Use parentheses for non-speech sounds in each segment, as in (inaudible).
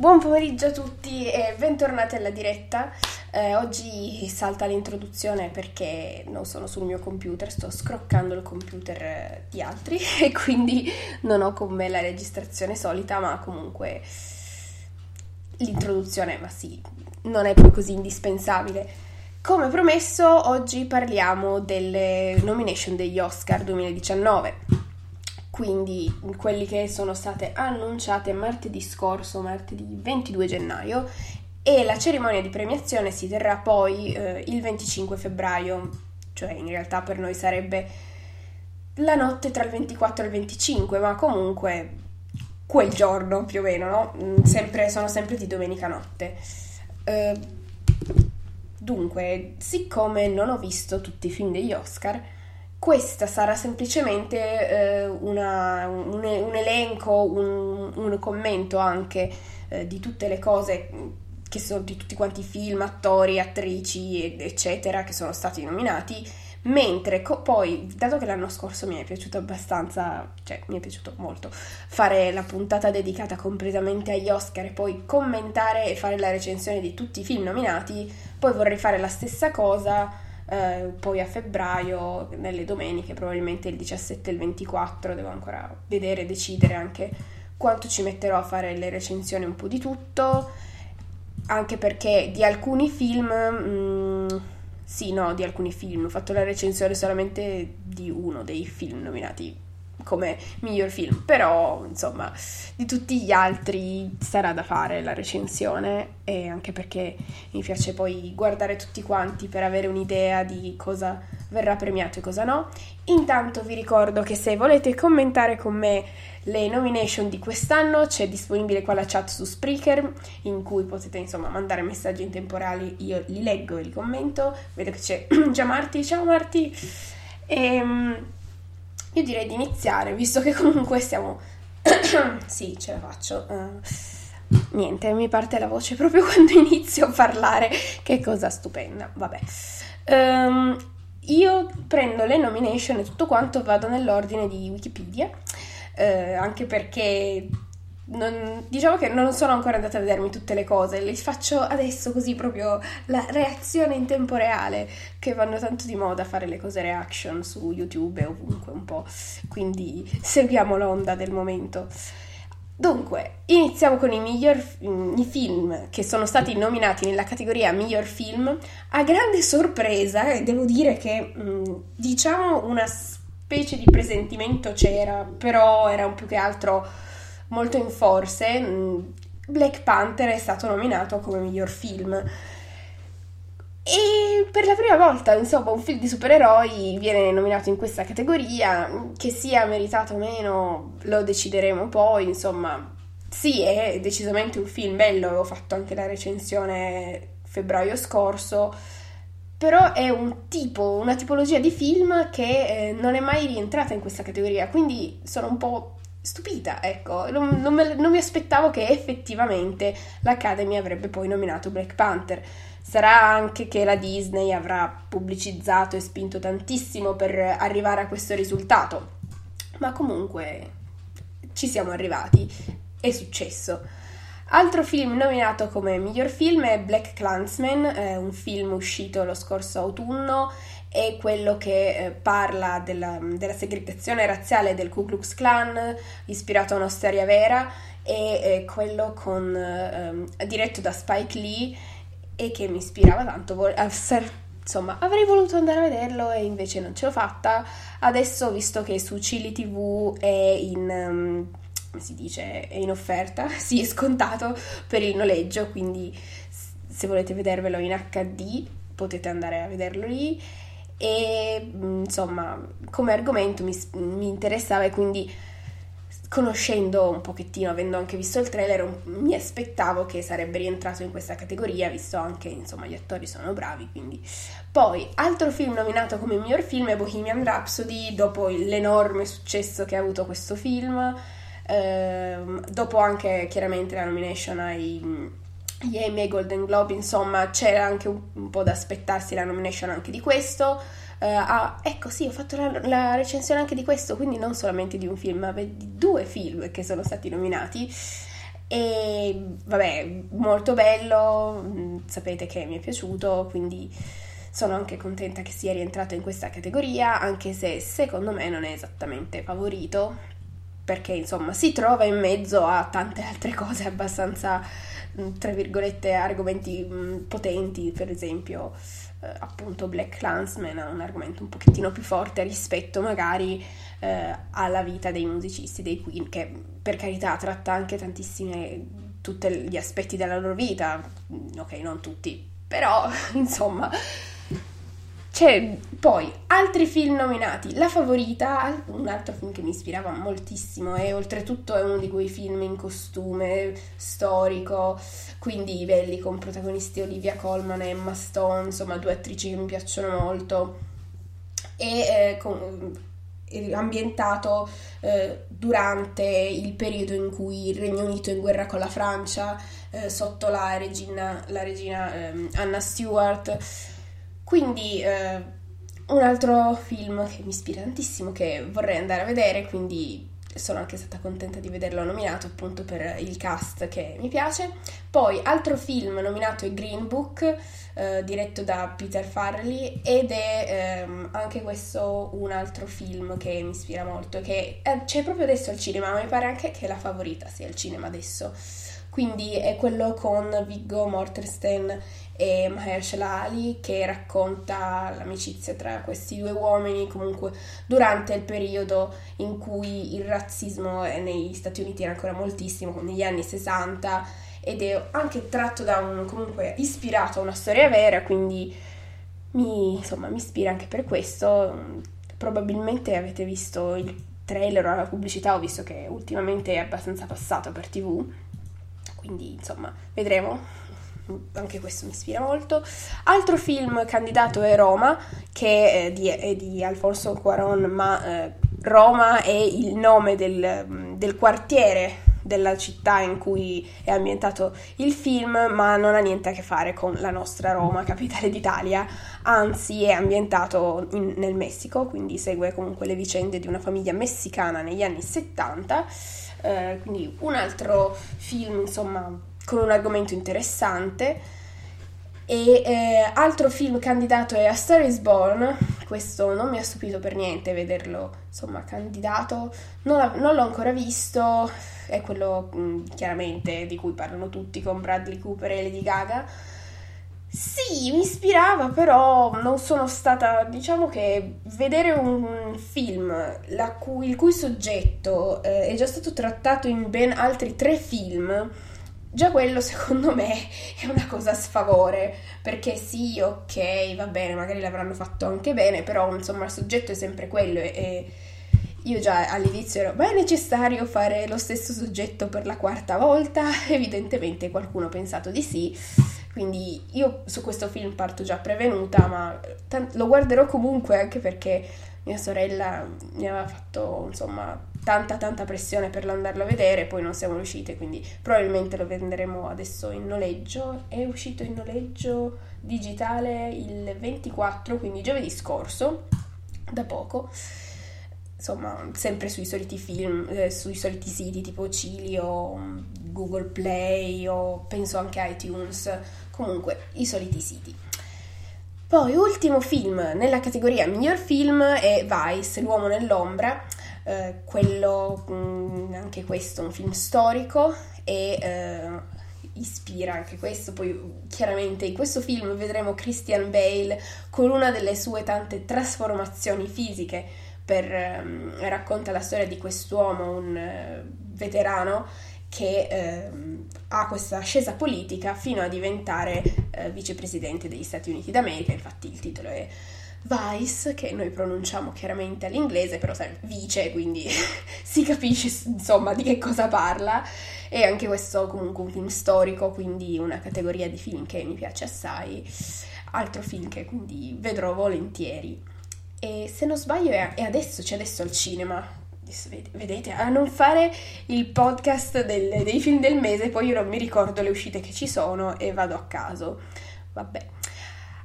Buon pomeriggio a tutti e bentornati alla diretta. Eh, oggi salta l'introduzione perché non sono sul mio computer, sto scroccando il computer eh, di altri (laughs) e quindi non ho con me la registrazione solita, ma comunque l'introduzione, ma sì, non è poi così indispensabile. Come promesso, oggi parliamo delle nomination degli Oscar 2019 quindi quelli che sono state annunciate martedì scorso, martedì 22 gennaio, e la cerimonia di premiazione si terrà poi eh, il 25 febbraio, cioè in realtà per noi sarebbe la notte tra il 24 e il 25, ma comunque quel giorno più o meno, no? Mm, sempre, sono sempre di domenica notte. Eh, dunque, siccome non ho visto tutti i film degli Oscar, questa sarà semplicemente eh, una, un, un, elenco, un, un commento anche eh, di tutte le cose che sono di tutti quanti i film, attori, attrici, eccetera, che sono stati nominati. Mentre co- poi, dato che l'anno scorso mi è piaciuto abbastanza, cioè mi è piaciuto molto, fare la puntata dedicata completamente agli Oscar e poi commentare e fare la recensione di tutti i film nominati, poi vorrei fare la stessa cosa eh, poi a febbraio, nelle domeniche, probabilmente il 17 e il 24, devo ancora vedere decidere anche quanto ci metterò a fare le recensioni un po' di tutto, anche perché di alcuni film... Mh, mm, sì, no, di alcuni film, ho fatto la recensione solamente di uno dei film nominati come miglior film, però insomma di tutti gli altri sarà da fare la recensione e anche perché mi piace poi guardare tutti quanti per avere un'idea di cosa verrà premiato e cosa no. Intanto vi ricordo che se volete commentare con me le nomination di quest'anno c'è disponibile qua la chat su Spreaker in cui potete insomma mandare messaggi in temporali, io li leggo e li commento. Vedo che c'è (clears throat) già Marti, ciao Marti! Ehm, io direi di iniziare, visto che comunque siamo... (coughs) sì, ce la faccio. Uh, niente, mi parte la voce proprio (laughs) quando inizio a parlare. Che cosa stupenda. Vabbè. Um, io prendo le nomination e tutto quanto vado nell'ordine di Wikipedia, uh, anche perché non, diciamo che non sono ancora andata a vedermi tutte le cose, le faccio adesso così proprio la reazione in tempo reale, che vanno tanto di moda fare le cose reaction su YouTube e ovunque un po', quindi seguiamo l'onda del momento. Dunque, iniziamo con i miglior i film che sono stati nominati nella categoria miglior film. A grande sorpresa, e devo dire che diciamo una specie di presentimento c'era, però era un più che altro molto in forze, mm, Black Panther è stato nominato come miglior film. E per la prima volta, insomma, un film di supereroi viene nominato in questa categoria, che sia meritato o meno lo decideremo poi, insomma. Sì, è decisamente un film bello, avevo fatto anche la recensione febbraio scorso, però è un tipo, una tipologia di film che eh, non è mai rientrata in questa categoria, quindi sono un po' stupita, ecco, non, non, me, non, mi aspettavo che effettivamente l'Academy avrebbe poi nominato Black Panther. Sarà anche che la Disney avrà pubblicizzato e spinto tantissimo per arrivare a questo risultato, ma comunque ci siamo arrivati, è successo. Altro film nominato come miglior film è Black Clansman, eh, un film uscito lo scorso autunno è quello che eh, parla della, della, segregazione razziale del Ku Klux Klan, ispirato a una storia vera, e è quello con, eh, diretto da Spike Lee e che mi ispirava tanto. A insomma, avrei voluto andare a vederlo e invece non ce l'ho fatta. Adesso, visto che su Chili TV è in... Um, come si dice, è in offerta, (laughs) sì, è scontato per il noleggio, quindi se volete vedervelo in HD potete andare a vederlo lì e mm, insomma come argomento mi, mi interessava e quindi conoscendo un pochettino, avendo anche visto il trailer, mi aspettavo che sarebbe rientrato in questa categoria, visto anche, insomma, gli attori sono bravi, quindi... Poi, altro film nominato come miglior film è Bohemian Rhapsody, dopo l'enorme successo che ha avuto questo film, ehm, dopo anche chiaramente la nomination ai gli Emmy e Golden Globe, insomma, c'era anche un, un, po' da aspettarsi la nomination anche di questo. Uh, ah, ecco, sì, ho fatto la, la, recensione anche di questo, quindi non solamente di un film, ma di due film che sono stati nominati. E vabbè, molto bello, mm, sapete che mi è piaciuto, quindi sono anche contenta che sia rientrato in questa categoria, anche se secondo me non è esattamente favorito, perché insomma si trova in mezzo a tante altre cose abbastanza, tra virgolette, argomenti mm, potenti, per esempio eh, appunto Black Clansman è un argomento un pochettino più forte rispetto magari eh, alla vita dei musicisti dei Queen, che per carità tratta anche tantissimi tutti gli aspetti della loro vita, ok, non tutti, però (laughs) insomma c'è poi altri film nominati. La favorita, un altro film che mi ispirava moltissimo e oltretutto è uno di quei film in costume storico, quindi belli con protagonisti Olivia Colman e Emma Stone, insomma due attrici che mi piacciono molto. E eh, con, ambientato eh, durante il periodo in cui il Regno Unito è in guerra con la Francia, eh, sotto la regina, la regina ehm, Anna Stewart quindi eh, un altro film che mi ispira tantissimo, che vorrei andare a vedere, quindi sono anche stata contenta di vederlo nominato appunto per il cast che mi piace. Poi altro film nominato è Green Book, eh, diretto da Peter Farley ed è ehm, anche questo un altro film che mi ispira molto, che eh, c'è proprio adesso al cinema, ma mi pare anche che la favorita sia al cinema adesso. Quindi è quello con Viggo Mortensen e Mahershala Ali che racconta l'amicizia tra questi due uomini comunque durante il periodo in cui il razzismo negli Stati Uniti era ancora moltissimo, negli anni 60 ed è anche tratto da un comunque ispirato a una storia vera, quindi mi, insomma, mi ispira anche per questo. Probabilmente avete visto il trailer o la pubblicità, ho visto che ultimamente è abbastanza passato per TV, quindi insomma vedremo anche questo mi ispira molto. Altro film candidato è Roma, che è di, è di Alfonso Cuaron, ma eh, Roma è il nome del, del quartiere della città in cui è ambientato il film, ma non ha niente a che fare con la nostra Roma, capitale d'Italia, anzi è ambientato in, nel Messico, quindi segue comunque le vicende di una famiglia messicana negli anni 70, eh, quindi un altro film, insomma, con un argomento interessante. E eh, altro film candidato è A Star is Born, questo non mi ha stupito per niente vederlo, insomma, candidato, non, non l'ho ancora visto, è quello mh, mm, chiaramente di cui parlano tutti con Bradley Cooper e Lady Gaga. Sì, mi ispirava, però non sono stata, diciamo che vedere un film cui, il cui soggetto eh, è già stato trattato in ben altri tre film, Già quello secondo me è una cosa a sfavore, perché sì, ok, va bene, magari l'avranno fatto anche bene, però insomma il soggetto è sempre quello e, io già all'inizio ero, ma è necessario fare lo stesso soggetto per la quarta volta? (laughs) Evidentemente qualcuno ha pensato di sì, quindi io su questo film parto già prevenuta, ma t- lo guarderò comunque anche perché mia sorella mi aveva fatto insomma tanta tanta pressione per andarlo a vedere, poi non siamo riuscite, quindi probabilmente lo venderemo adesso in noleggio. È uscito in noleggio digitale il 24, quindi giovedì scorso, da poco. Insomma, sempre sui soliti film, eh, sui soliti siti tipo Cili o Google Play o penso anche iTunes, comunque i soliti siti. Poi, ultimo film nella categoria miglior film è Vice, L'uomo nell'ombra, eh, quello, mh, mm, anche questo, un film storico e eh, ispira anche questo. Poi chiaramente in questo film vedremo Christian Bale con una delle sue tante trasformazioni fisiche per um, racconta la storia di quest'uomo, un uh, veterano che uh, ha questa ascesa politica fino a diventare uh, vicepresidente degli Stati Uniti d'America. Infatti il titolo è Vice, che noi pronunciamo chiaramente all'inglese, però sai, vice, quindi (laughs) si capisce insomma di che cosa parla. E anche questo comunque un film storico, quindi una categoria di film che mi piace assai. Altro film che quindi vedrò volentieri. E se non sbaglio è adesso, c'è adesso al cinema. Vedete, a non fare il podcast del, dei film del mese, poi io non mi ricordo le uscite che ci sono e vado a caso. Vabbè.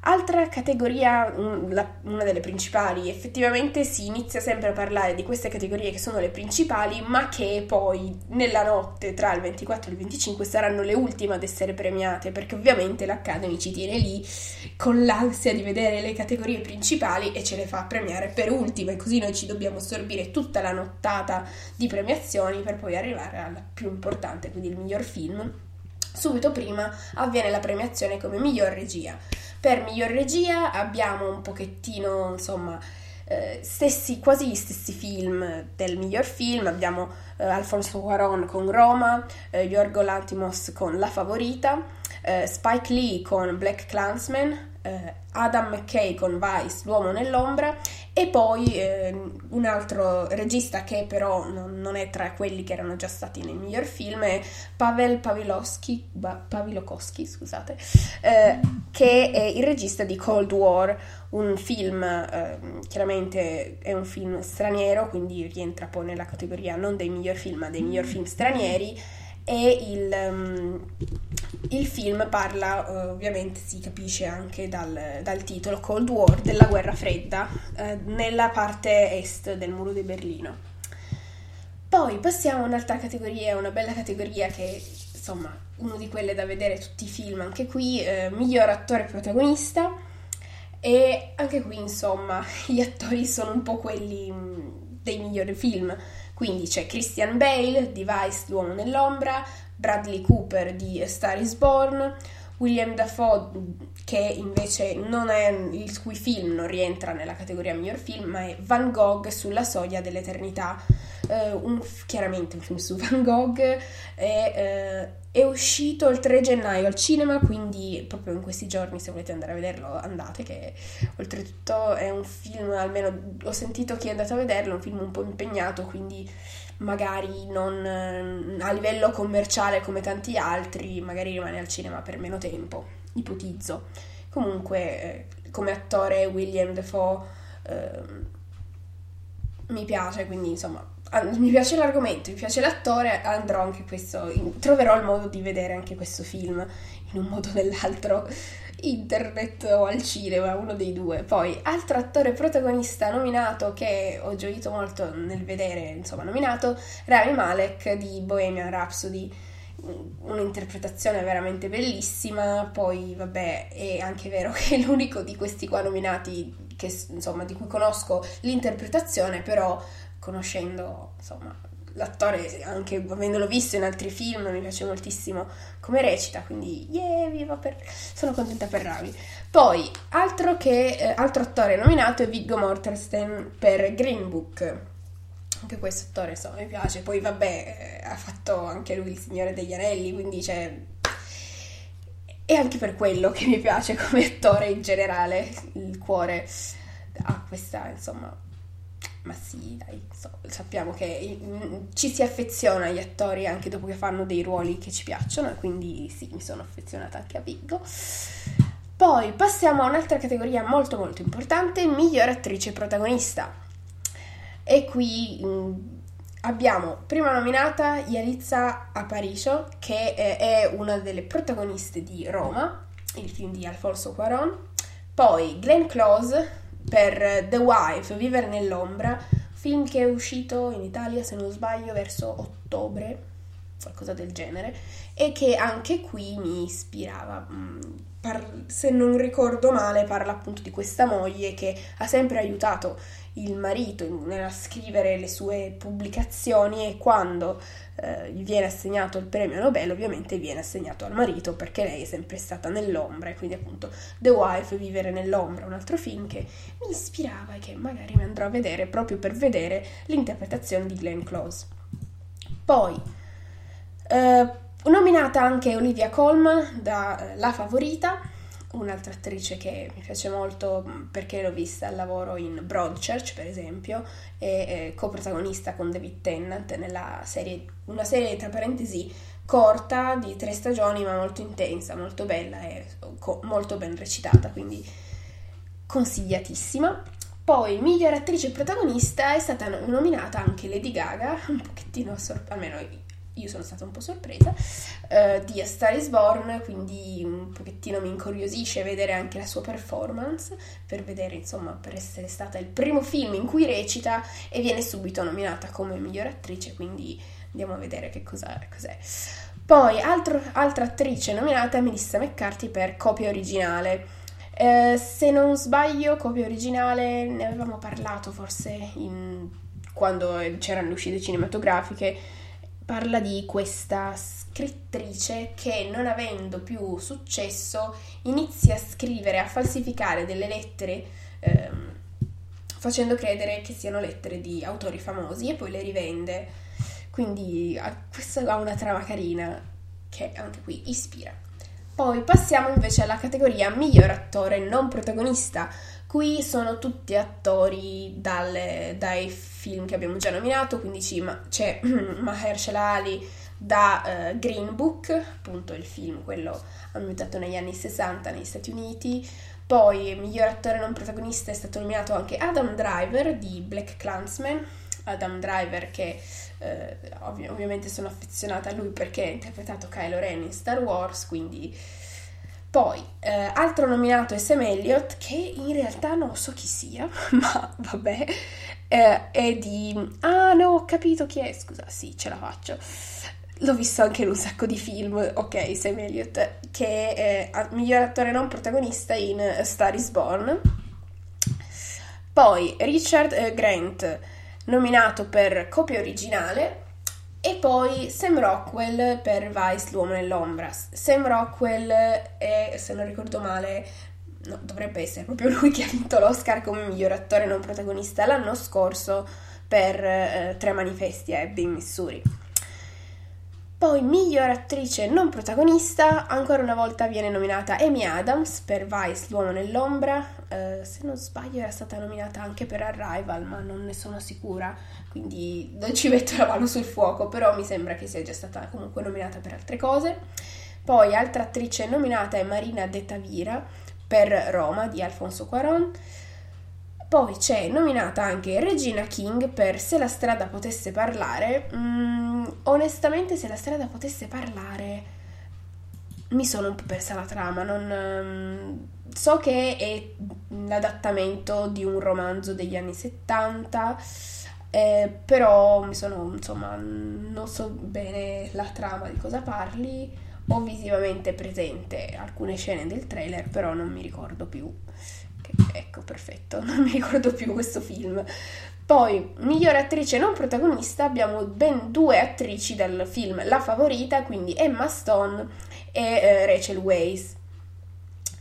Altra categoria, una delle principali, effettivamente si inizia sempre a parlare di queste categorie che sono le principali, ma che poi nella notte tra il 24 e il 25 saranno le ultime ad essere premiate, perché ovviamente l'Academy ci tiene lì con l'ansia di vedere le categorie principali e ce le fa premiare per ultime, così noi ci dobbiamo assorbire tutta la nottata di premiazioni per poi arrivare alla più importante, quindi il miglior film. Subito prima avviene la premiazione come miglior regia. Per miglior regia abbiamo un pochettino, insomma, eh, stessi, quasi gli stessi film del miglior film. Abbiamo eh, Alfonso Cuaron con Roma, eh, Yorgo Lantimos con La Favorita, eh, Spike Lee con Black Clansman, eh, Adam McKay con Vice, L'uomo nell'ombra e poi eh, un altro regista che però non, non, è tra quelli che erano già stati nel miglior film è Pavel Pavilowski, Pavilokowski, scusate, eh, che è il regista di Cold War, un film, eh, chiaramente è un film straniero, quindi rientra poi nella categoria non dei miglior film ma dei miglior film stranieri e il, um, il film parla, uh, ovviamente si capisce anche dal, dal, titolo, Cold War, della guerra fredda, uh, nella parte est del muro di Berlino. Poi passiamo a un'altra categoria, una bella categoria che insomma uno di quelle da vedere tutti i film, anche qui eh, miglior attore protagonista. E anche qui insomma (laughs) gli attori sono un po' quelli mm, dei migliori film quindi c'è Christian Bale di Vice, L'uomo nell'ombra, Bradley Cooper di Star is Born, William Dafoe che invece non è il cui film non rientra nella categoria miglior film, ma è Van Gogh sulla soglia dell'eternità. Uh, un, chiaramente un film su (laughs) Van Gogh e uh, è uscito il 3 gennaio al cinema, quindi proprio in questi giorni se volete andare a vederlo andate, che oltretutto è un film, almeno ho sentito chi è andato a vederlo, è un film un po' impegnato, quindi magari non a livello commerciale come tanti altri, magari rimane al cinema per meno tempo, ipotizzo. Comunque eh, come attore William Defoe eh, mi piace, quindi insomma Ah, mi piace l'argomento, mi piace l'attore, andrò anche questo, troverò il modo di vedere anche questo film in un modo o nell'altro, internet o al cinema, uno dei due. Poi, altro attore protagonista nominato che ho gioito molto nel vedere, insomma, nominato, Rami Malek di Bohemian Rhapsody un'interpretazione veramente bellissima. Poi, vabbè, è anche vero (laughs) che è l'unico di questi qua nominati che, insomma, di cui conosco l'interpretazione, però conoscendo insomma l'attore, anche avendolo visto in altri film, mi piace moltissimo come recita, quindi yeah, viva per... sono contenta per Ravi. Poi, altro, che, eh, altro attore nominato è Viggo Mortensen per Green Book. Anche questo attore, insomma, mi piace. Poi, vabbè, eh, ha fatto anche lui il Signore degli Anelli, quindi c'è... E anche per quello che mi piace come attore in generale, il cuore ha questa, insomma, ma sì, dai, so, sappiamo che mm, ci si affeziona agli attori anche dopo che fanno dei ruoli che ci piacciono, quindi sì, mi sono affezionata anche a Viggo. Poi passiamo a un'altra categoria molto molto importante, miglior attrice protagonista. E qui mh, mm, abbiamo prima nominata Yalitza Aparicio, che è, è una delle protagoniste di Roma, il film di Alfonso Cuaron. Poi Glenn Close, per The Wife, Vivere nell'ombra, film che è uscito in Italia, se non sbaglio, verso ottobre, qualcosa del genere, e che anche qui mi ispirava. Mm, se non ricordo male, parla appunto di questa moglie che ha sempre aiutato il marito nel scrivere le sue pubblicazioni e quando eh, viene assegnato il premio Nobel ovviamente viene assegnato al marito perché lei è sempre stata nell'ombra e quindi appunto The Wife, Vivere nell'ombra, un altro film che mi ispirava e che magari mi andrò a vedere proprio per vedere l'interpretazione di Glenn Close. Poi, eh, nominata anche Olivia Colman da eh, La Favorita, un'altra attrice che mi piace molto mm, perché l'ho vista al lavoro in Broadchurch, per esempio, e coprotagonista con David Tennant nella serie, una serie tra parentesi corta di tre stagioni ma molto intensa, molto bella e co- molto ben recitata, quindi consigliatissima. Poi, miglior attrice protagonista è stata nominata anche Lady Gaga, un pochettino sorpresa, almeno io sono stata un po' sorpresa, uh, di A Star is Born, quindi un pochettino mi incuriosisce vedere anche la sua performance, per vedere, insomma, per essere stata il primo film in cui recita e viene subito nominata come miglior attrice, quindi andiamo a vedere che cosa, cos'è. Poi, altro, altra attrice nominata è Melissa McCarthy per copia originale. Eh, se non sbaglio, copia originale, ne avevamo parlato forse in, quando c'erano le uscite cinematografiche, parla di questa scrittrice che non avendo più successo inizia a scrivere, a falsificare delle lettere ehm, facendo credere che siano lettere di autori famosi e poi le rivende. Quindi questa ha una trama carina che anche qui ispira. Poi passiamo invece alla categoria miglior attore non protagonista. Qui sono tutti attori dalle, dai film che abbiamo già nominato, quindi c'è (clears throat) Mahershala Ali da uh, Green Book, appunto il film, quello ambientato negli anni 60 negli Stati Uniti. Poi miglior attore non protagonista è stato nominato anche Adam Driver di Black Clansman. Adam Driver che eh, ovvi- ovviamente sono affezionata a lui perché ha interpretato Kylo Ren in Star Wars, quindi... Poi, eh, altro nominato è Sam Elliott, che in realtà non so chi sia, (laughs) ma vabbè, eh, è di... Ah no, ho capito chi è, scusa, sì, ce la faccio. L'ho visto anche in un sacco di film, ok, Sam Elliott, che è miglior attore non protagonista in Star is Born. Poi Richard eh, Grant, nominato per copia originale, e poi Sam Rockwell per Vice, l'uomo nell'ombra. Sam Rockwell è, se non ricordo male, no, dovrebbe essere proprio lui che ha vinto l'Oscar come miglior attore non protagonista l'anno scorso per eh, Tre manifesti a Ebbing, Missouri. Poi miglior attrice non protagonista, ancora una volta viene nominata Amy Adams per Vice, l'uomo nell'ombra. Uh, se non sbaglio era stata nominata anche per Arrival, ma non ne sono sicura, quindi non ci metto la mano sul fuoco, però mi sembra che sia già stata comunque nominata per altre cose. Poi altra attrice nominata è Marina De Tavira per Roma di Alfonso Cuaron. Poi c'è nominata anche Regina King per Se la strada potesse parlare. Mm, onestamente, se la strada potesse parlare, mi sono un po' persa la trama. Non, um, so che è l'adattamento di un romanzo degli anni 70, eh, però mi sono, insomma, non so bene la trama di cosa parli. Ho visivamente presente alcune scene del trailer, però non mi ricordo più ecco, perfetto, (laughs) non mi ricordo più questo film. Poi, migliore attrice non protagonista, abbiamo ben due attrici dal film La Favorita, quindi Emma Stone e eh, Rachel Weisz.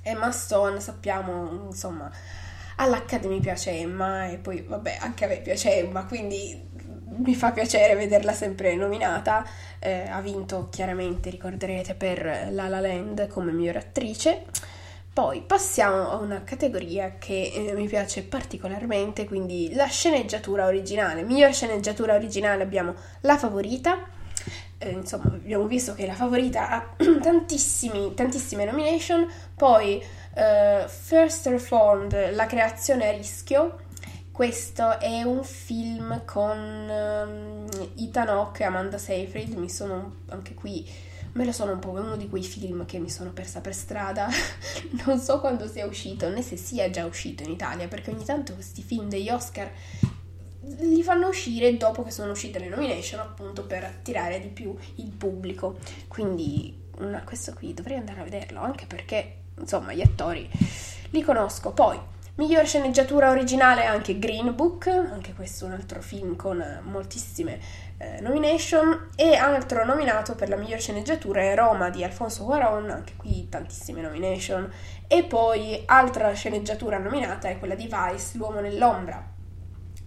Emma Stone, sappiamo, insomma, all'Academy piace Emma e poi, vabbè, anche a me piace Emma, quindi mi fa piacere vederla sempre nominata. Eh, ha vinto, chiaramente, ricorderete, per La La Land come migliore attrice. Poi passiamo a una categoria che eh, mi piace particolarmente, quindi la sceneggiatura originale. Miglior sceneggiatura originale abbiamo La Favorita. Eh, insomma, abbiamo visto che La Favorita ha (clears throat) tantissime nomination. Poi eh, First Reformed, La creazione a rischio. Questo è un film con um, Ethan Hawke e Amanda Seyfried. Mi sono anche qui me lo sono un po' uno di quei film che mi sono persa per strada. (laughs) non so quando sia uscito, né se sia già uscito in Italia, perché ogni tanto questi film degli Oscar li fanno uscire dopo che sono uscite le nomination, appunto per attirare di più il pubblico. Quindi una, questo qui dovrei andare a vederlo, anche perché, insomma, gli attori li conosco. Poi, miglior sceneggiatura originale anche Green Book, anche questo è un altro film con moltissime eh, nomination e altro nominato per la miglior sceneggiatura è Roma di Alfonso Cuarón, anche qui tantissime nomination e poi altra sceneggiatura nominata è quella di Vice, L'uomo nell'ombra.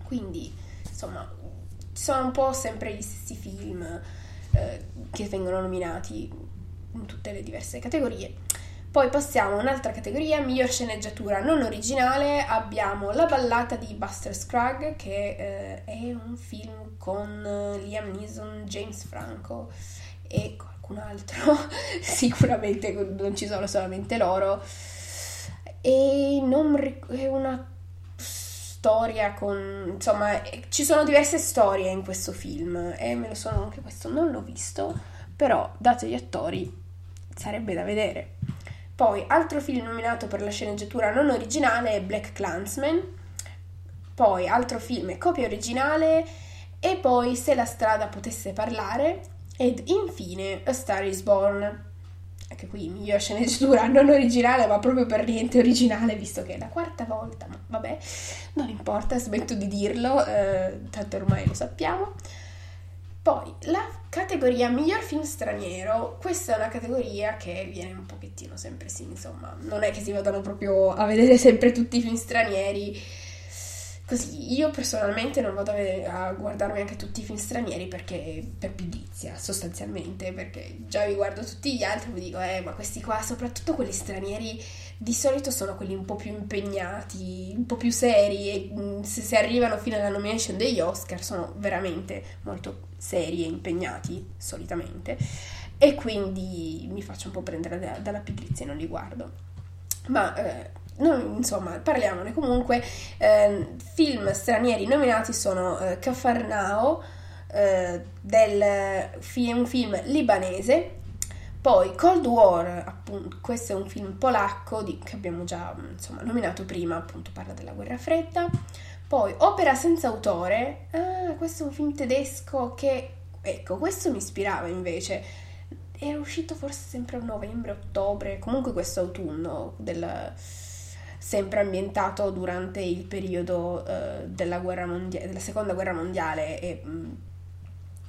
Quindi, insomma, sono un po' sempre gli stessi film eh, che vengono nominati in tutte le diverse categorie. Poi passiamo a un'altra categoria, miglior sceneggiatura non originale, abbiamo La ballata di Buster Scruggs, che eh, è un film con eh, Liam Neeson, James Franco e qualcun altro, (laughs) sicuramente non ci sono solamente loro, e non ric- è una storia con... insomma, ci sono diverse storie in questo film e me lo sono anche questo, non l'ho visto, però dato gli attori sarebbe da vedere. Poi, altro film nominato per la sceneggiatura non originale è Black Clansman, poi altro film è copia originale. E poi Se la strada potesse parlare. Ed infine A Star is Born. Anche qui miglior sceneggiatura (laughs) non originale, ma proprio per niente originale, visto che è la quarta volta, ma vabbè, non importa, smetto di dirlo, eh, tanto ormai lo sappiamo. Poi la categoria miglior film straniero, questa è una categoria che viene un pochettino sempre sì, insomma, non è che si vadano proprio a vedere (laughs) sempre tutti i film stranieri. Così io personalmente non vado a, guardarmi anche tutti i film stranieri perché per pigrizia, sostanzialmente, perché già vi guardo tutti gli altri e vi dico, eh, ma questi qua, soprattutto quelli stranieri, di solito sono quelli un po' più impegnati, un po' più seri e mm, se, se arrivano fino alla nomination degli Oscar sono veramente molto seri e impegnati, solitamente, e quindi mi faccio un po' prendere da, dalla pigrizia e non li guardo. Ma eh, No, insomma, parliamone comunque. Eh, film stranieri nominati sono eh, Cafarnao, eh, del film, un film libanese, poi Cold War, appunto, questo è un film polacco di, che abbiamo già insomma, nominato prima, appunto parla della guerra fredda. Poi Opera senza autore, ah, questo è un film tedesco che, ecco, questo mi ispirava invece. Era uscito forse sempre a novembre, ottobre, comunque questo autunno del sempre ambientato durante il periodo uh, della, mondia- della, seconda guerra mondiale e mh,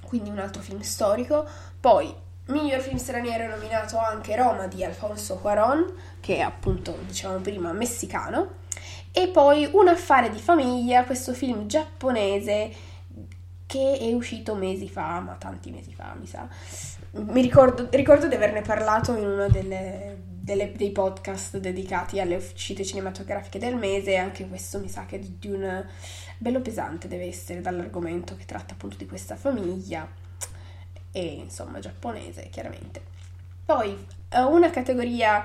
quindi un altro film storico. Poi, miglior film straniero nominato anche Roma di Alfonso Cuaron, che è appunto, diciamo prima, messicano. E poi Un affare di famiglia, questo film giapponese che è uscito mesi fa, ma tanti mesi fa, mi sa. Mi ricordo, ricordo di averne parlato in una delle delle, dei podcast dedicati alle uscite cinematografiche del mese, anche questo mi sa che di, di un bello pesante deve essere dall'argomento che tratta appunto di questa famiglia e insomma giapponese chiaramente. Poi eh, una categoria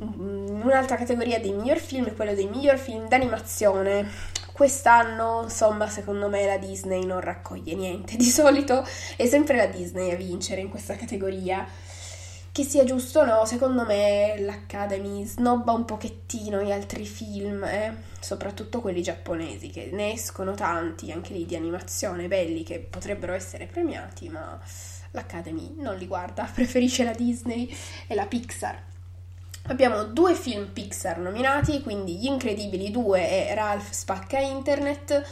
mm, un'altra categoria dei miglior film è quella dei miglior film d'animazione. Quest'anno, insomma, secondo me la Disney non raccoglie niente. Di solito è sempre la Disney a vincere in questa categoria. Che sia giusto o no, secondo me l'Academy snobba un pochettino gli altri film, eh? soprattutto quelli giapponesi, che ne escono tanti, anche lì di animazione, belli, che potrebbero essere premiati, ma l'Academy non li guarda, (laughs) preferisce la Disney e la Pixar. Abbiamo due film Pixar nominati, quindi Gli Incredibili 2 e Ralph Spacca Internet,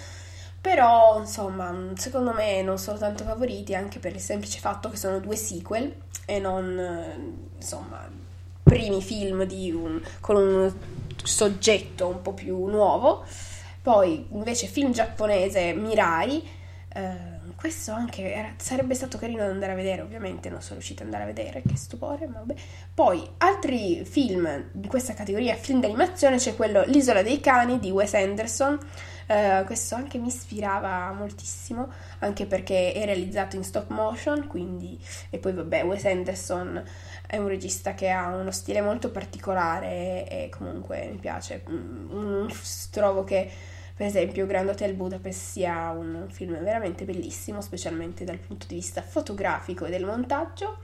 però insomma secondo me non sono tanto favoriti anche per il semplice fatto che sono due sequel e non, eh, insomma, primi film un, con un soggetto un po' più nuovo. Poi invece film giapponese Mirai, eh, questo anche era, sarebbe stato carino da andare a vedere, ovviamente non sono riuscita ad andare a vedere, che stupore, vabbè. Poi altri film di questa categoria, film d'animazione, c'è quello L'isola dei cani di Wes Anderson, Uh, questo anche mi ispirava moltissimo, anche perché è realizzato in stop motion, quindi... E poi vabbè, Wes Anderson è un regista che ha uno stile molto particolare e, comunque mi piace. Mm, trovo che per esempio Grand Hotel Budapest sia un film veramente bellissimo, specialmente dal punto di vista fotografico e del montaggio.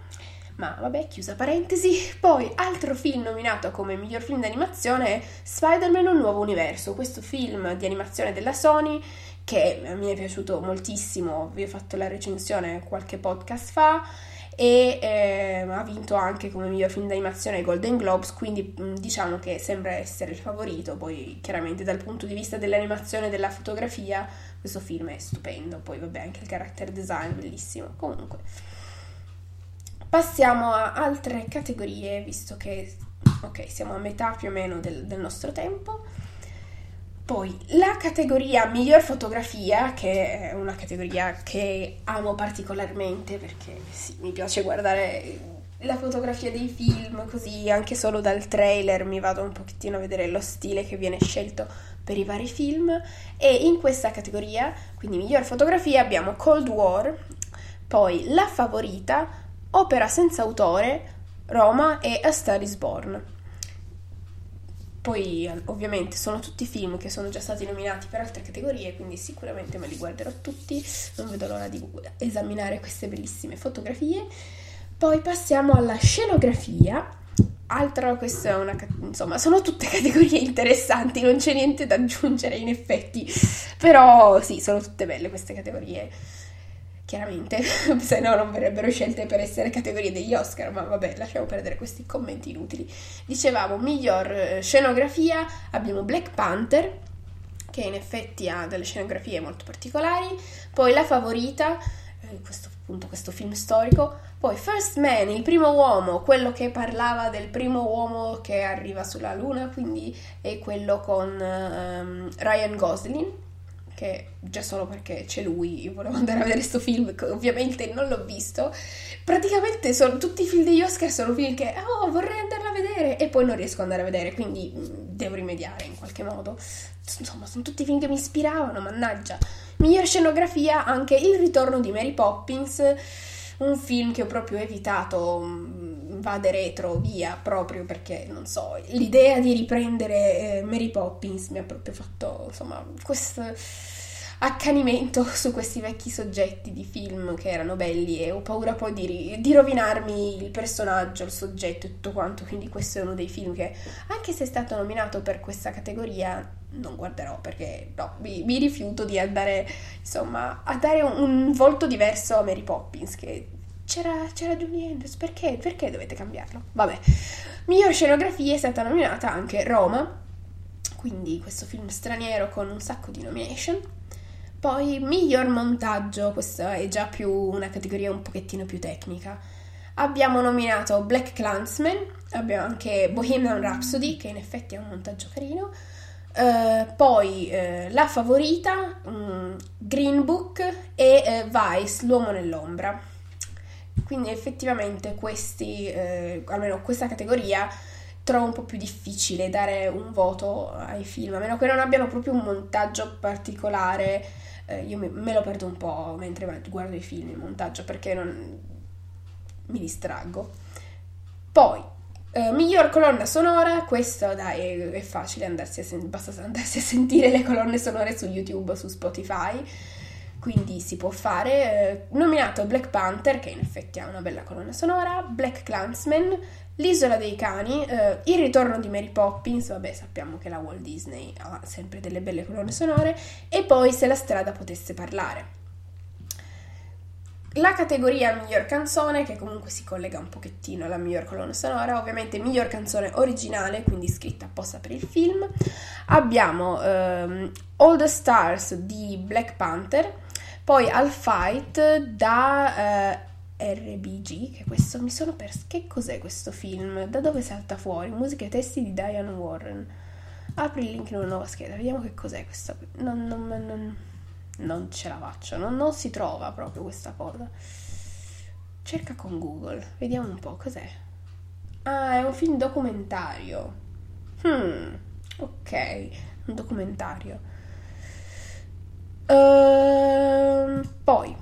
Ma vabbè, chiusa parentesi. Poi, altro film nominato come miglior film d'animazione è Spider-Man Un nuovo universo, questo film di animazione della Sony che mi è piaciuto moltissimo, vi ho fatto la recensione qualche podcast fa e eh, ha vinto anche come miglior film d'animazione ai Golden Globes, quindi diciamo che sembra essere il favorito, poi chiaramente dal punto di vista dell'animazione e della fotografia questo film è stupendo, poi vabbè anche il character design bellissimo, comunque. Passiamo a altre categorie, visto che ok, siamo a metà più o meno del, del nostro tempo. Poi la categoria miglior fotografia, che è una categoria che amo particolarmente perché sì, mi piace guardare la fotografia dei film, così anche solo dal trailer mi vado un pochettino a vedere lo stile che viene scelto per i vari film. E in questa categoria, quindi miglior fotografia, abbiamo Cold War, poi La Favorita, Opera senza autore, Roma e A Star is Born. Poi ovviamente sono tutti film che sono già stati nominati per altre categorie, quindi sicuramente me li guarderò tutti, non vedo l'ora di esaminare queste bellissime fotografie. Poi passiamo alla scenografia. Altro, questa è una. insomma, sono tutte (laughs) categorie interessanti, non c'è niente da aggiungere in effetti. Però sì, sono tutte belle queste categorie chiaramente, (laughs) se no non verrebbero scelte per essere categorie degli Oscar, ma vabbè, lasciamo perdere questi commenti inutili. Dicevamo, miglior eh, scenografia, abbiamo Black Panther, che in effetti ha delle scenografie molto particolari, poi La Favorita, eh, questo, appunto questo film storico, poi First Man, il primo uomo, quello che parlava del primo uomo che arriva sulla Luna, quindi è quello con um, Ryan Gosling, che già solo perché c'è lui, io volevo (laughs) andare a vedere questo film, ovviamente non l'ho visto. Praticamente sono, tutti i film degli Oscar sono film che, oh, vorrei andarla a vedere e poi non riesco ad andare a vedere, quindi mm, devo rimediare in qualche modo. Insomma, sono tutti film che mi ispiravano, mannaggia. Miglior scenografia, anche Il ritorno di Mary Poppins, un film che ho proprio evitato mm, vade retro, via, proprio perché, non so, l'idea di riprendere eh, Mary Poppins mi ha proprio fatto, insomma, questo accanimento su questi vecchi soggetti di film che erano belli e ho paura poi di, di, rovinarmi il personaggio, il soggetto e tutto quanto, quindi questo è uno dei film che anche se è stato nominato per questa categoria non guarderò perché no, mi, mi rifiuto di andare insomma a dare un, un, volto diverso a Mary Poppins che c'era, c'era Julie Andrews, perché? Perché dovete cambiarlo? Vabbè, miglior scenografia è stata nominata anche Roma, quindi questo film straniero con un sacco di nomination poi miglior montaggio, questa è già più una categoria un pochettino più tecnica. Abbiamo nominato Black Clansman, abbiamo anche Bohemian Rhapsody, che in effetti è un montaggio carino. Uh, poi uh, La Favorita, um, Green Book e uh, Vice, L'uomo nell'ombra. Quindi effettivamente questi, almeno questa categoria, trovo un po' più difficile dare un voto ai film, a meno che non abbiano proprio un montaggio particolare eh, io me, lo perdo un po' mentre guardo i film in montaggio perché non mi distraggo. Poi, eh, miglior colonna sonora, questo dai è, è facile, andarsi sen- basta andarsi a sentire le colonne sonore su YouTube o su Spotify quindi si può fare. Eh, nominato Black Panther, che in effetti ha una bella colonna sonora, Black Clansman, L'isola dei cani, eh, Il ritorno di Mary Poppins, vabbè sappiamo che la Walt Disney ha sempre delle belle colonne sonore, e poi Se la strada potesse parlare. La categoria miglior canzone, che comunque si collega un pochettino alla miglior colonna sonora, ovviamente miglior canzone originale, quindi scritta apposta per il film. Abbiamo ehm, All the Stars di Black Panther, poi Al Fight da eh, RBG, che questo mi sono perso. Che cos'è questo film? Da dove salta fuori? Musica e testi di Diane Warren. Apri il link in una nuova scheda, vediamo che cos'è questo. Non, non, non, non ce la faccio, non, non si trova proprio questa cosa. Cerca con Google, vediamo un po' cos'è. Ah, è un film documentario. Hmm, ok, un documentario. Uh, poi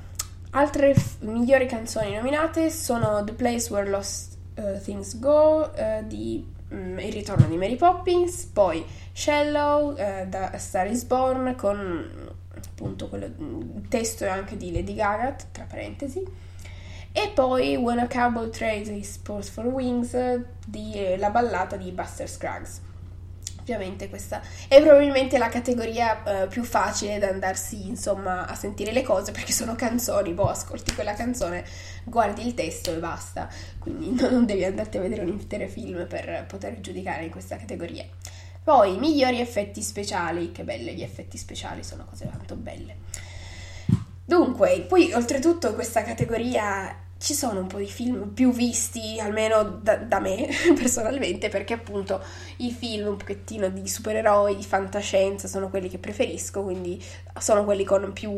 Altre f- migliori canzoni nominate sono The Place Where Lost uh, Things Go uh, di um, Il ritorno di Mary Poppins, poi Shallow uh, da Star is Born con appunto quello, il testo anche di Lady Gaga, tra parentesi, e poi When a Cowboy Trades His Sports for Wings di eh, La ballata di Buster Scruggs ovviamente questa è probabilmente la categoria uh, più facile da andarsi insomma a sentire le cose perché sono canzoni, boh, ascolti quella canzone, guardi il testo e basta, quindi (laughs) non devi andarti a vedere un intero film per poter giudicare in questa categoria. Poi, migliori effetti speciali, che belle gli effetti speciali, sono cose tanto belle. Dunque, poi oltretutto questa categoria ci sono un po' di film più visti, almeno da, da, me (laughs) personalmente, perché appunto i film un pochettino di supereroi, di fantascienza, sono quelli che preferisco, quindi sono quelli con, più,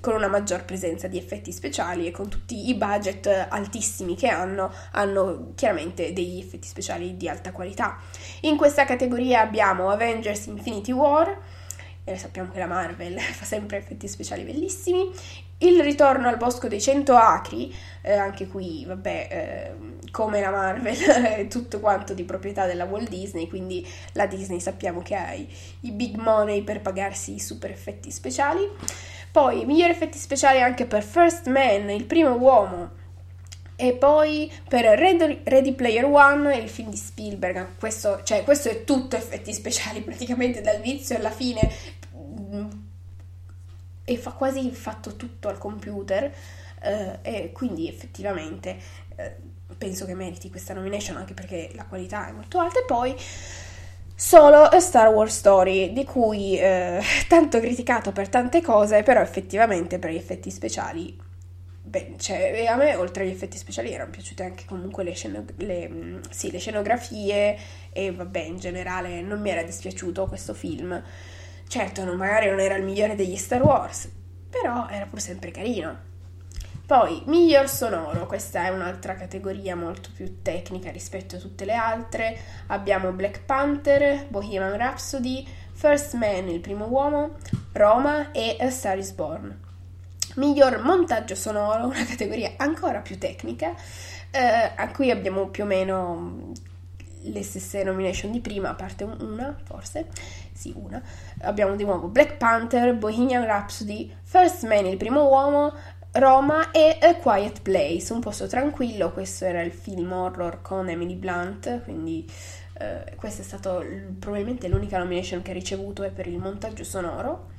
con una maggior presenza di effetti speciali e con tutti i budget altissimi che hanno, hanno chiaramente degli effetti speciali di alta qualità. In questa categoria abbiamo Avengers Infinity War, e sappiamo che la Marvel (laughs) fa sempre effetti speciali bellissimi. Il ritorno al Bosco dei Cento Acri, eh, anche qui, vabbè, eh, come la Marvel, (laughs) è tutto quanto di proprietà della Walt Disney, quindi la Disney sappiamo che ha i, i big money per pagarsi i super effetti speciali. Poi, migliori effetti speciali anche per First Man, il primo uomo, e poi per Ready Player One, il film di Spielberg, questo, cioè, questo è tutto effetti speciali (laughs) praticamente dall'inizio alla fine e fa quasi fatto tutto al computer eh, e quindi effettivamente eh, penso che meriti questa nomination anche perché la qualità è molto alta. E poi solo A Star Wars Story di cui eh, (laughs) tanto criticato per tante cose però effettivamente per gli effetti speciali beh, cioè, a me oltre agli effetti speciali erano piaciute anche comunque le, scenog- le, mm, sì, le scenografie e vabbè in generale non mi era dispiaciuto questo film Certo, non, magari non era il migliore degli Star Wars, però era pur sempre carino. Poi, miglior sonoro, questa è un'altra categoria molto più tecnica rispetto a tutte le altre. Abbiamo Black Panther, Bohemian Rhapsody, First Man, il primo uomo, Roma e A Star is Born. Miglior montaggio sonoro, una categoria ancora più tecnica, eh, a cui abbiamo più o meno le stesse nomination di prima, a parte una, forse, sì, una. Abbiamo di nuovo Black Panther, Bohemian Rhapsody, First Man, il primo uomo, Roma e A Quiet Place, un posto tranquillo, questo era il film horror con Emily Blunt, quindi eh, questa è stata probabilmente l'unica nomination che ha ricevuto è per il montaggio sonoro.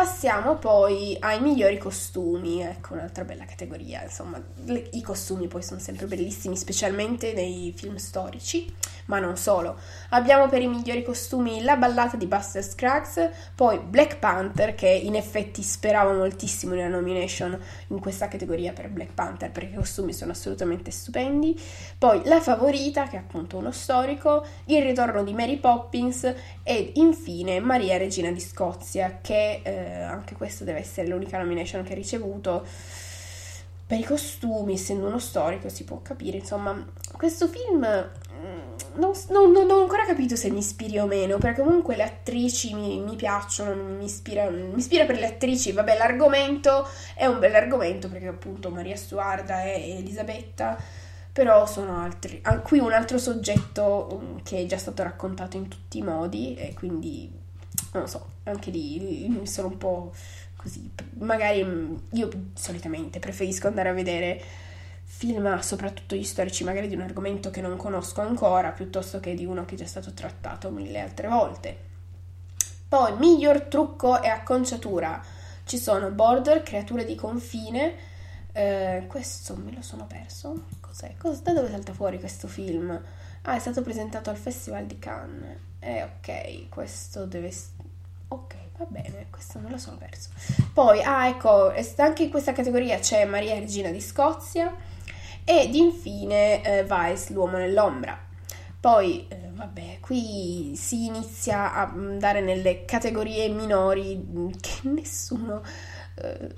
Passiamo poi ai migliori costumi, ecco un'altra bella categoria, insomma le, i costumi poi sono sempre bellissimi, specialmente nei film storici, ma non solo. Abbiamo per i migliori costumi la ballata di Buster Scruggs, poi Black Panther che in effetti speravo moltissimo nella nomination in questa categoria per Black Panther perché i costumi sono assolutamente stupendi, poi La Favorita che è appunto uno storico, Il ritorno di Mary Poppins ed infine Maria Regina di Scozia che... Eh, anche questa deve essere l'unica nomination che ha ricevuto. Per i costumi, essendo uno storico, si può capire. Insomma, questo film mm, non, non, non, ho ancora capito se mi ispiri o meno, perché comunque le attrici mi, mi piacciono, mi ispira, mi ispira, per le attrici. Vabbè, l'argomento è un bell'argomento perché appunto Maria Stuarda e Elisabetta, però sono altri. Qui un altro soggetto mm, che è già stato raccontato in tutti i modi e quindi non lo so, anche lì sono un po' così. Magari mm, io solitamente preferisco andare a vedere film, soprattutto gli storici, magari di un argomento che non conosco ancora, piuttosto che di uno che è già stato trattato mille altre volte. Poi, miglior trucco e acconciatura. Ci sono Border, Creature di confine. Eh, questo me lo sono perso. Cos'è? Cos- da dove salta fuori questo film? Ah, è stato presentato al Festival di Cannes. Eh, ok, questo deve Ok, va bene, questo non lo sono perso. Poi, ah, ecco, anche in questa categoria c'è Maria Regina di Scozia ed infine eh, Vice, l'uomo nell'ombra. Poi, eh, vabbè, qui si inizia a andare nelle categorie minori mm, che nessuno eh,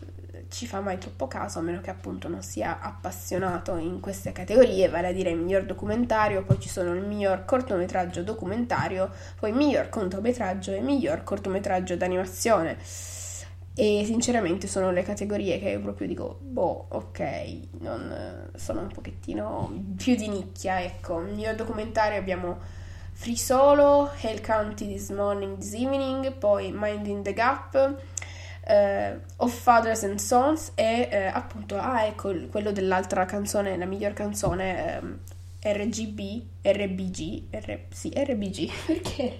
ci fa mai troppo caso, a meno che appunto non sia appassionato in queste categorie, vale a dire il miglior documentario, poi ci sono il miglior cortometraggio documentario, poi miglior cortometraggio e miglior cortometraggio d'animazione. E sinceramente sono le categorie che proprio dico, boh, ok, non, sono un pochettino più di nicchia, ecco. Il miglior documentario abbiamo Free Solo, Hell County This Morning, This Evening, poi Mind in the Gap, uh, Of Fathers and Sons e uh, appunto, ah ecco, quello dell'altra canzone, la miglior canzone um, RGB, RBG, R, sì, RBG, (laughs) perché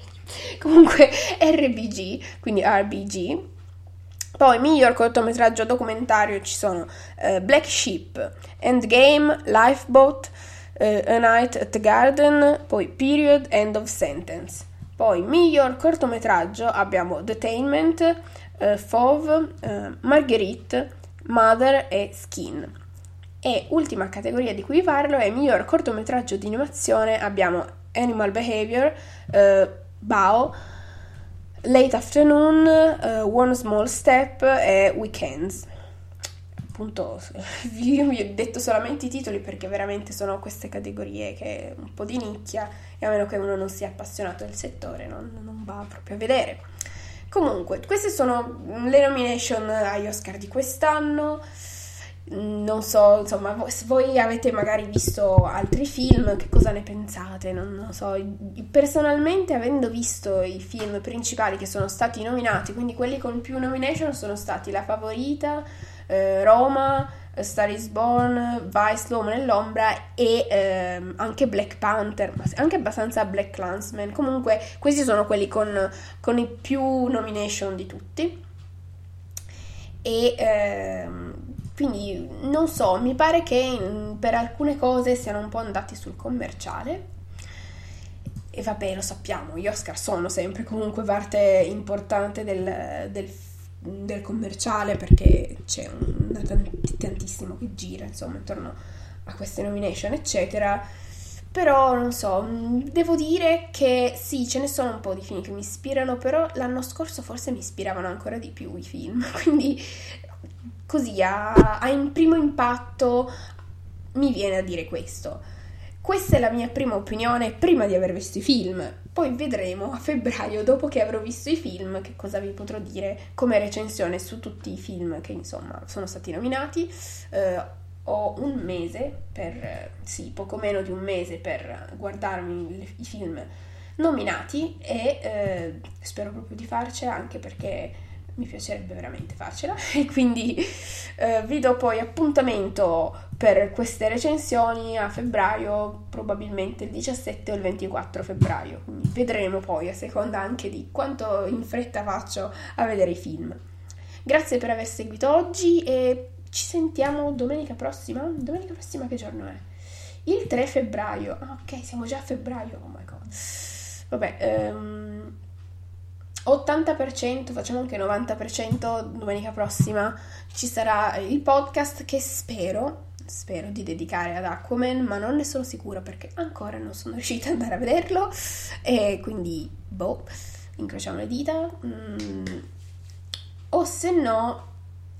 comunque RBG, quindi RBG. Poi miglior cortometraggio documentario ci sono uh, Black Sheep, Endgame, Lifeboat, uh, A Night at the Garden, poi Period, End of Sentence. Poi miglior cortometraggio abbiamo Detainment, uh, Fauve, uh, Marguerite, Mother e Skin. E ultima categoria di cui vi parlo è miglior cortometraggio di animazione abbiamo Animal Behavior, uh, Bao, Late Afternoon, uh, One Small Step e Weekends. Appunto, (laughs) io vi ho detto solamente i titoli perché veramente sono queste categorie che è un po' di nicchia e a meno che uno non sia appassionato del settore non, non va proprio a vedere. Comunque, queste sono le nomination agli Oscar di quest'anno. Non so, insomma, voi avete magari visto altri film, che cosa ne pensate? Non, non so. Personalmente, avendo visto i film principali che sono stati nominati, quindi quelli con più nomination sono stati La Favorita, eh, Roma, Star is Born, Vice, L'uomo nell'ombra e ehm, anche Black Panther, anche abbastanza Black Clansman. Comunque, questi sono quelli con, con i più nomination di tutti. E ehm, quindi non so, mi pare che per alcune cose siano un po' andati sul commerciale. E vabbè, lo sappiamo, gli Oscar sono sempre comunque parte importante del, del film del commerciale perché c'è un, tantissimo che gira insomma intorno a queste nomination eccetera. Però non so devo dire che sì ce ne sono un po' di film che mi ispirano però l'anno scorso forse mi ispiravano ancora di più i film. (laughs) Quindi così a, a in primo impatto mi viene a dire questo questa è la mia prima opinione prima di aver visto i film. Poi vedremo a febbraio, dopo che avrò visto i film, che cosa vi potrò dire come recensione su tutti i film che insomma sono stati nominati. Eh, ho un mese per, sì, poco meno di un mese per guardarmi i film nominati e eh, spero proprio di farcela anche perché mi piacerebbe veramente farcela (laughs) e quindi eh, vi do poi appuntamento per queste recensioni a febbraio, probabilmente il 17 o il 24 febbraio, quindi vedremo poi a seconda anche di quanto in fretta faccio a vedere i film. Grazie per aver seguito oggi e ci sentiamo domenica prossima. Domenica prossima che giorno è? Il 3 febbraio. Ah, ok, siamo già a febbraio. Oh my god. Vabbè, um, 80%, facciamo anche 90%, domenica prossima ci sarà il podcast che spero, spero di dedicare ad Aquaman, ma non ne sono sicura perché ancora non sono (laughs) riuscita ad andare a vederlo e quindi, boh, incrociamo le dita. Mm. O se no,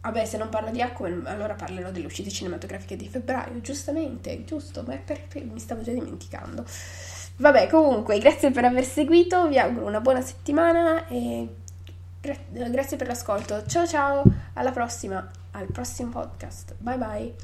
vabbè, se non parlo di Aquaman, allora parlerò delle uscite cinematografiche di febbraio, giustamente, giusto, ma perché mi stavo già dimenticando. Vabbè, comunque, grazie per aver seguito, vi auguro una buona settimana e gra- grazie per l'ascolto. Ciao ciao, alla prossima, al prossimo podcast. Bye bye.